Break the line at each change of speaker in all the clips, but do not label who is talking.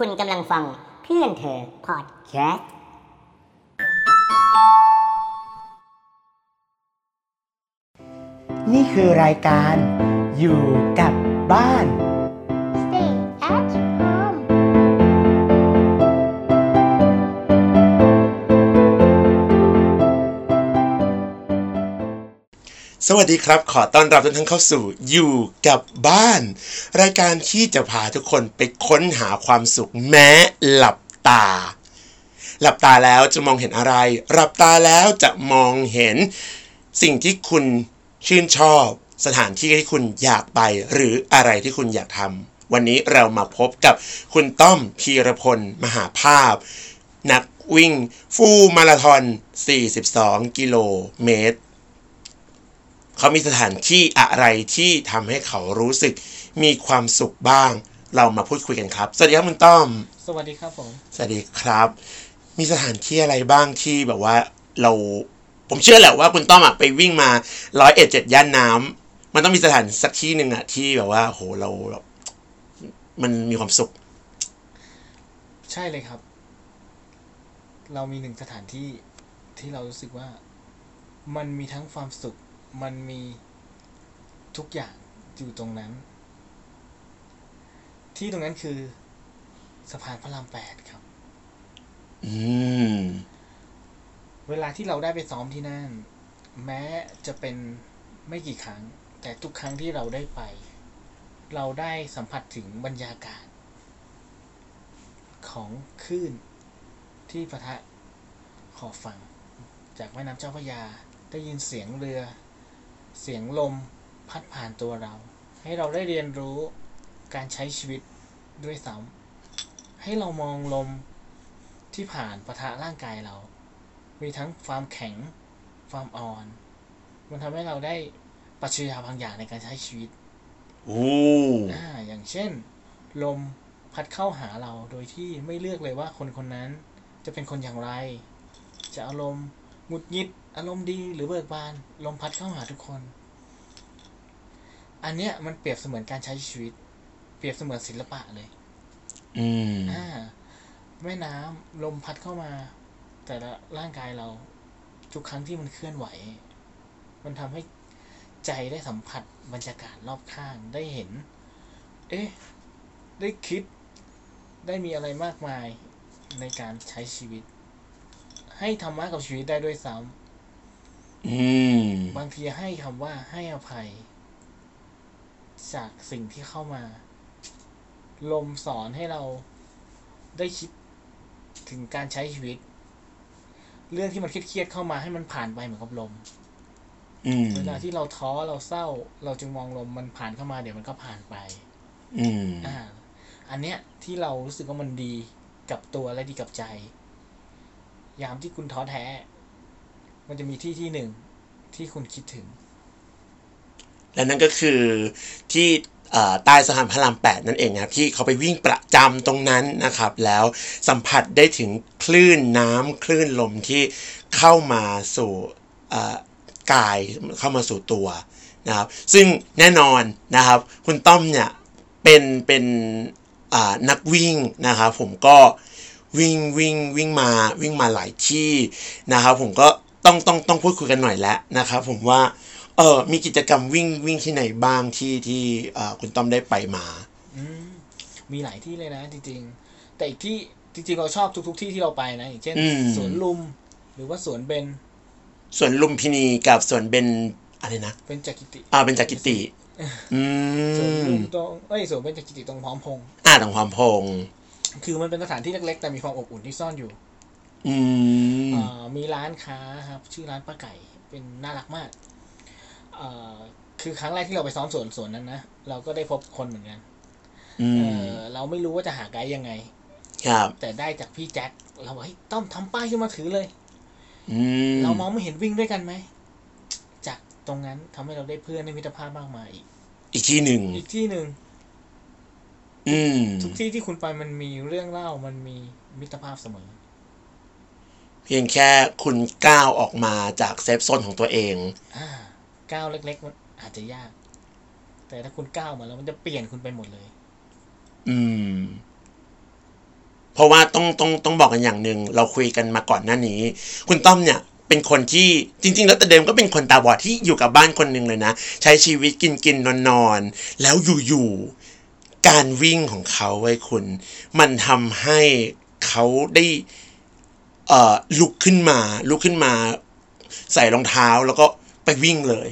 คุณกำลังฟังเพื่อนเธอพอดแคสต์
นี่คือรายการอยู่กับบ้าน
สวัสดีครับ ขอต้อนรับทุกท่านเข้าสู่อยู่กับบ้าน รายการที่จะพาทุกคนไปค้นหาความสุขแม้หลับตา หลับตาแล้วจะมองเห็นอะไร หลับตาแล้วจะมองเห็น สิ่งที่คุณชื่นชอบ สถานที่ที่คุณอยากไป หรืออะไรที่คุณอยากทำวันนี้เรามาพบกับคุณต้อมพีรพล มหาภาพ นักวิ่ง ฟูมาราธอน 42 กิโลเมตร เขามีสถานที่อะไรที่ทำให้เขารู้สึกมีความสุขบ้าง เรามาพูดคุยกันครับ สวัสดีครับคุณต้อม
สวัสดีครับผม
สวัสดีครับ มีสถานที่อะไรบ้างที่แบบว่าเรา ผมเชื่อแหละว่าคุณต้อมอะไปวิ่งมาร้อยเอ็ดเจ็ดย่านน้ำมันต้องมีสถานสักที่หนึ่งอะที่แบบว่าโหเราแบบมันมีความสุข
ใช่เลยครับ เรามีหนึ่งสถานที่ที่เรารู้สึกว่า มันมีทั้งความสุข มันมีทุกอย่างอยู่ตรงนั้น ที่ตรงนั้นคือสะพานพระรามแปดครับ
อืม
เวลาที่เราได้ไปซ้อมที่นั่น แม้จะเป็นไม่กี่ครั้ง แต่ทุกครั้งที่เราได้ไป เราได้สัมผัสถึงบรรยากาศ ของคลื่นที่ปะทะขอบฝั่ง จากแม่น้ำเจ้าพระยา ได้ยินเสียงเรือ เสียงลมพัดผ่านตัวเรา ให้เราได้เรียนรู้การใช้ชีวิตด้วยซ้ำให้เรามองลมที่ผ่านปะทะร่างกายเรา มีทั้งความแข็งความอ่อน มันทำให้เราได้ปรัชญาบางอย่างในการใช้ชีวิต
โอ้
อ่าอย่างเช่น ลมพัดเข้าหาเราโดยที่ไม่เลือกเลยว่าคนคนนั้นจะเป็นคนอย่างไร จะอารมณ์หงุดหงิด อารมณ์ดีหรือเบิกบานลมพัดเข้าหาทุกคน อันเนี้ยมันเปรียบเสมือนการใช้ชีวิต เปรียบเสมือนศิลปะเลย
อืม
อ่าแม่น้ำลมพัดเข้ามา แต่ละร่างกายเราทุกครั้งที่มันเคลื่อนไหว มันทำให้ใจได้สัมผัสบรรยากาศรอบข้างได้เห็น เอ๊ะ ได้คิดได้มีอะไรมากมายในการใช้ชีวิต ให้ธรรมะกับชีวิตได้ด้วยซ้
อืมำ
บางทีให้คำว่าให้อภัย จากสิ่งที่เข้ามา ลมสอนให้เราได้คิดถึงการใช้ชีวิต เรื่องที่มันเครียดๆเข้ามาให้มันผ่านไปเหมือนกับลม
อืม
เวลาที่เราท้อเราเศร้า เราจึงมองลมมันผ่านเข้ามาเดี๋ยวมันก็ผ่านไป
อืม
อ่า อันเนี้ยที่เรารู้สึกว่ามันดีกับตัวและดีกับใจ ยามที่คุณท้อแท้ มันจะมีที่ที่หนึ่งที่คุณคิดถึง
และนั่นก็คือที่ใต้สะพานพระรามแปดนั่นเองนะครับที่เขาไปวิ่งประจำตรงนั้นนะครับ แล้วสัมผัสได้ถึงคลื่นน้ำคลื่นลมที่เข้ามาสู่กายเข้ามาสู่ตัวนะครับซึ่งแน่นอนนะครับ คุณต้อมเนี่ยเป็นเป็นนักวิ่งนะครับ ผมก็วิ่งวิ่งวิ่งมาวิ่งมาหลายที่นะครับ ผมก็ ต้องต้องต้องพูดคุยกันหน่อยแล้วนะครับผมว่าเออมีกิจกรรมวิ่งวิ่งที่ไหนบ้างที่ที่เอ่อคุณต้อมได้ไปมา
อืมมีหลายที่เลยนะจริง ๆ แต่อีกที่จริงๆเราชอบทุก ๆ ที่ที่เราไปนะอย่างเช่น
อืม
สวนลุม หรือว่าสวนเบน
สวนลุมพินีกับสวนเบนอะไรนะ
เป็นจักริติ
อ่าเป็นจากกิติอื
สวน
ม
ลุมตรงเอ้ยสวนเป็นจักริติตรงพร้อมพงษ์
อ่าตรงความพงษ์
คือมันเป็นสถานที่เล็กๆแต่มีความอบอุ่นที่ซ่อนอยู่
อืม
อ่ามีร้านค้าครับ ชื่อร้านป้าไก่เป็นน่ารักมากอ่าคือครั้งแรกที่เราไปซ้อมสวนสวนนั้นนะเราก็ได้พบคนเหมือนกัน
อื
เอ
ม
อเราไม่รู้ว่าจะหาไกด์ยังไง
ครับ
แต่ได้จากพี่แจ็คเราบอกเฮ้ยต้อมทำป้ายขึ้นมาถือเลย
อืม
เรามองไม่เห็นวิ่งด้วยกันไหมจากตรงนั้นทำให้เราได้เพื่อนในมิตรภาพมากมายอีก
อีกที่หนึ่ง
อีกที่หนึ่ง
อืม
ทุกที่ที่คุณไปมันมีเรื่องเล่ามันมีมิตรภาพเสมอ
เพียงแค่คุณก้าวออกมาจากเซฟโซนของตัวเอง
อ่าก้าวเล็ก ๆ มันอาจจะยาก แต่ถ้าคุณก้าวมาแล้วมันจะเปลี่ยนคุณไปหมดเลย
อืม เพราะว่าต้องต้องต้องบอกกันอย่างหนึ่งเราคุยกันมาก่อนหน้านี้ คุณต้อมเนี่ยเป็นคนที่จริง ๆ แล้วแต่เดิมก็เป็นคนตาบอดที่อยู่กับบ้านคนหนึ่งเลยนะ ใช้ชีวิตกินกินนอนนอนๆแล้วอยู่ๆการวิ่งของเขาไว้ยคุณ มันทำให้เขาได้ เอ่อลุกขึ้นมาลุกขึ้นมา ใส่รองเท้าแล้วก็ไปวิ่งเลย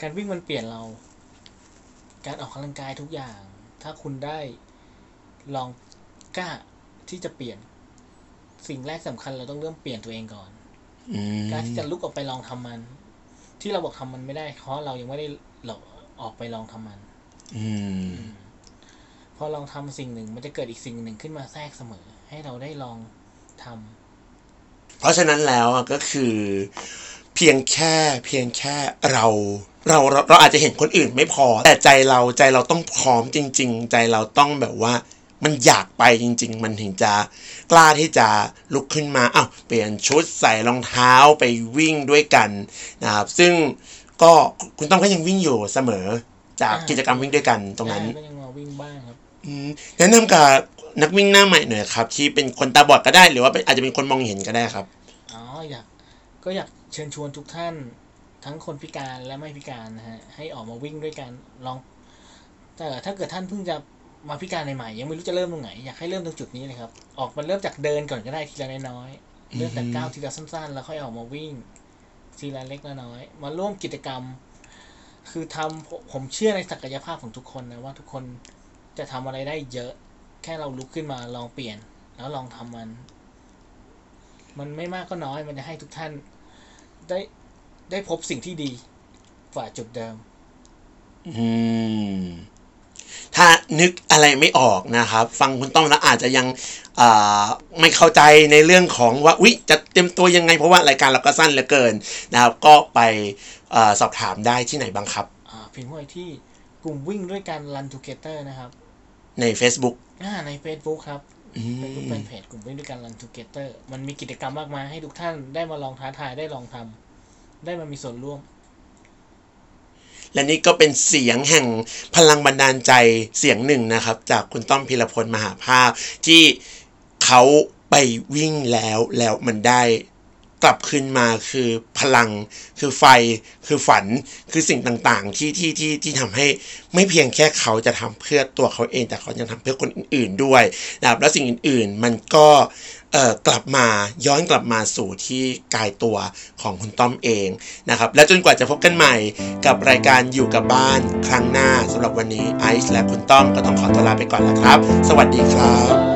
การวิ่งมันเปลี่ยนเรา การออกกำลังกายทุกอย่าง ถ้าคุณได้ลองกล้าที่จะเปลี่ยน สิ่งแรกสำคัญเราต้องเริ่มเปลี่ยนตัวเองก่อน
อืม
การที่จะลุกออกไปลองทำมัน ที่เราบอกทำมันไม่ได้ เพราะเรายังไม่ได้หลอกออกไปลองทำมัน
อืม
พอลองทำสิ่งหนึ่ง มันจะเกิดอีกสิ่งหนึ่งขึ้นมาแทรกเสมอ ให้เราได้ลองทำ
เพราะฉะนั้นแล้วอะก็คือเพียงแค่เพียงแค่เราเราเราเราอาจจะเห็นคนอื่นไม่พอ แต่ใจเราใจเราต้องพร้อมจริง ๆ ใจเราต้องแบบว่ามันอยากไปจริง ๆ มันถึงจะกล้าที่จะลุกขึ้นมาอ้าวเปลี่ยนชุดใส่รองเท้าไปวิ่งด้วยกันนะครับ ซึ่งก็คุณต้องก็ยังวิ่งอยู่เสมอจาก
อ่า
กิจกรรมวิ่งด้วยกันตรงนั้น
ก็ยังมาวิ่งบ้างครับ
อืมแนะนำกับ นักวิ่งหน้าใหม่หน่อยครับ ที่เป็นคนตาบอดก็ได้ หรือว่าเป็นอาจจะเป็นคนมองเห็นก็ได้ครับ
อ๋ออยากก็อยากเชิญชวนทุกท่านทั้งคนพิการและไม่พิการนะฮะให้ออกมาวิ่งด้วยกันลอง แต่ถ้าเกิดท่านเพิ่งจะมาพิการใหม่ๆยังไม่รู้จะเริ่มตรงไหนอยากให้เริ่มตรงจุดนี้เลยครับ ออกมาเริ่มจากเดินก่อนก็ได้ทีละน้อยๆเริ่มจากก้าวทีละสั้นๆ แล้วค่อยออกมาวิ่งทีละเล็กละน้อย มาร่วมกิจกรรม คือทำผมผมเชื่อในศักยภาพของทุกคนนะว่าทุกคนจะทำอะไรได้เยอะ แค่เราลุกขึ้นมาลองเปลี่ยน แล้วลองทำมัน มันไม่มากก็น้อยมันจะให้ทุกท่านได้ได้พบสิ่งที่ดีกว่าจุดเดิม
อืม ถ้านึกอะไรไม่ออกนะครับ ฟังคุณต้องแล้วอาจจะยังอ่าไม่เข้าใจในเรื่องของว่าวิจะเตรียมตัวยังไงเพราะว่ารายการเราก็สั้นเหลือเกินนะครับ ก็ไปอาสอบถามได้ที่ไหนบ้างครับ
อ่าพิมพ์เข้าไปที่กลุ่มวิ่งด้วยกัน Run Together นะครับ
ใน Facebook
อ่าใน Facebook ครับ
อื
เป็น
ม
แฟนเพจกลุ่มวิ่งด้วยกัน Run Together มันมีกิจกรรมมากมายให้ทุกท่านได้มาลองท้าทายได้ลองทำได้มามีส่วนร่วม
และนี่ก็เป็นเสียงแห่งพลังบันดาลใจเสียงหนึ่งนะครับ จากคุณต้อมพิรพลมหาภาพที่เขาไปวิ่งแล้วแล้วมันได้ กลับขึ้นมาคือพลัง คือไฟ คือฝัน คือสิ่งต่างๆ ที่ที่ที่ที่ทำให้ไม่เพียงแค่เขาจะทำเพื่อตัวเขาเอง แต่เขายังทำเพื่อคนอื่น ๆด้วยนะครับแล้วสิ่งอื่นๆมันก็เอ่อกลับมาย้อนกลับมาสู่ที่กายตัวของคุณต้อมเองนะครับ และจนกว่าจะพบกันใหม่กับรายการอยู่กับบ้านครั้งหน้าสำหรับวันนี้ไอซ์และคุณต้อมก็ต้องขอตัวลาไปก่อนแล้วครับ สวัสดีครับ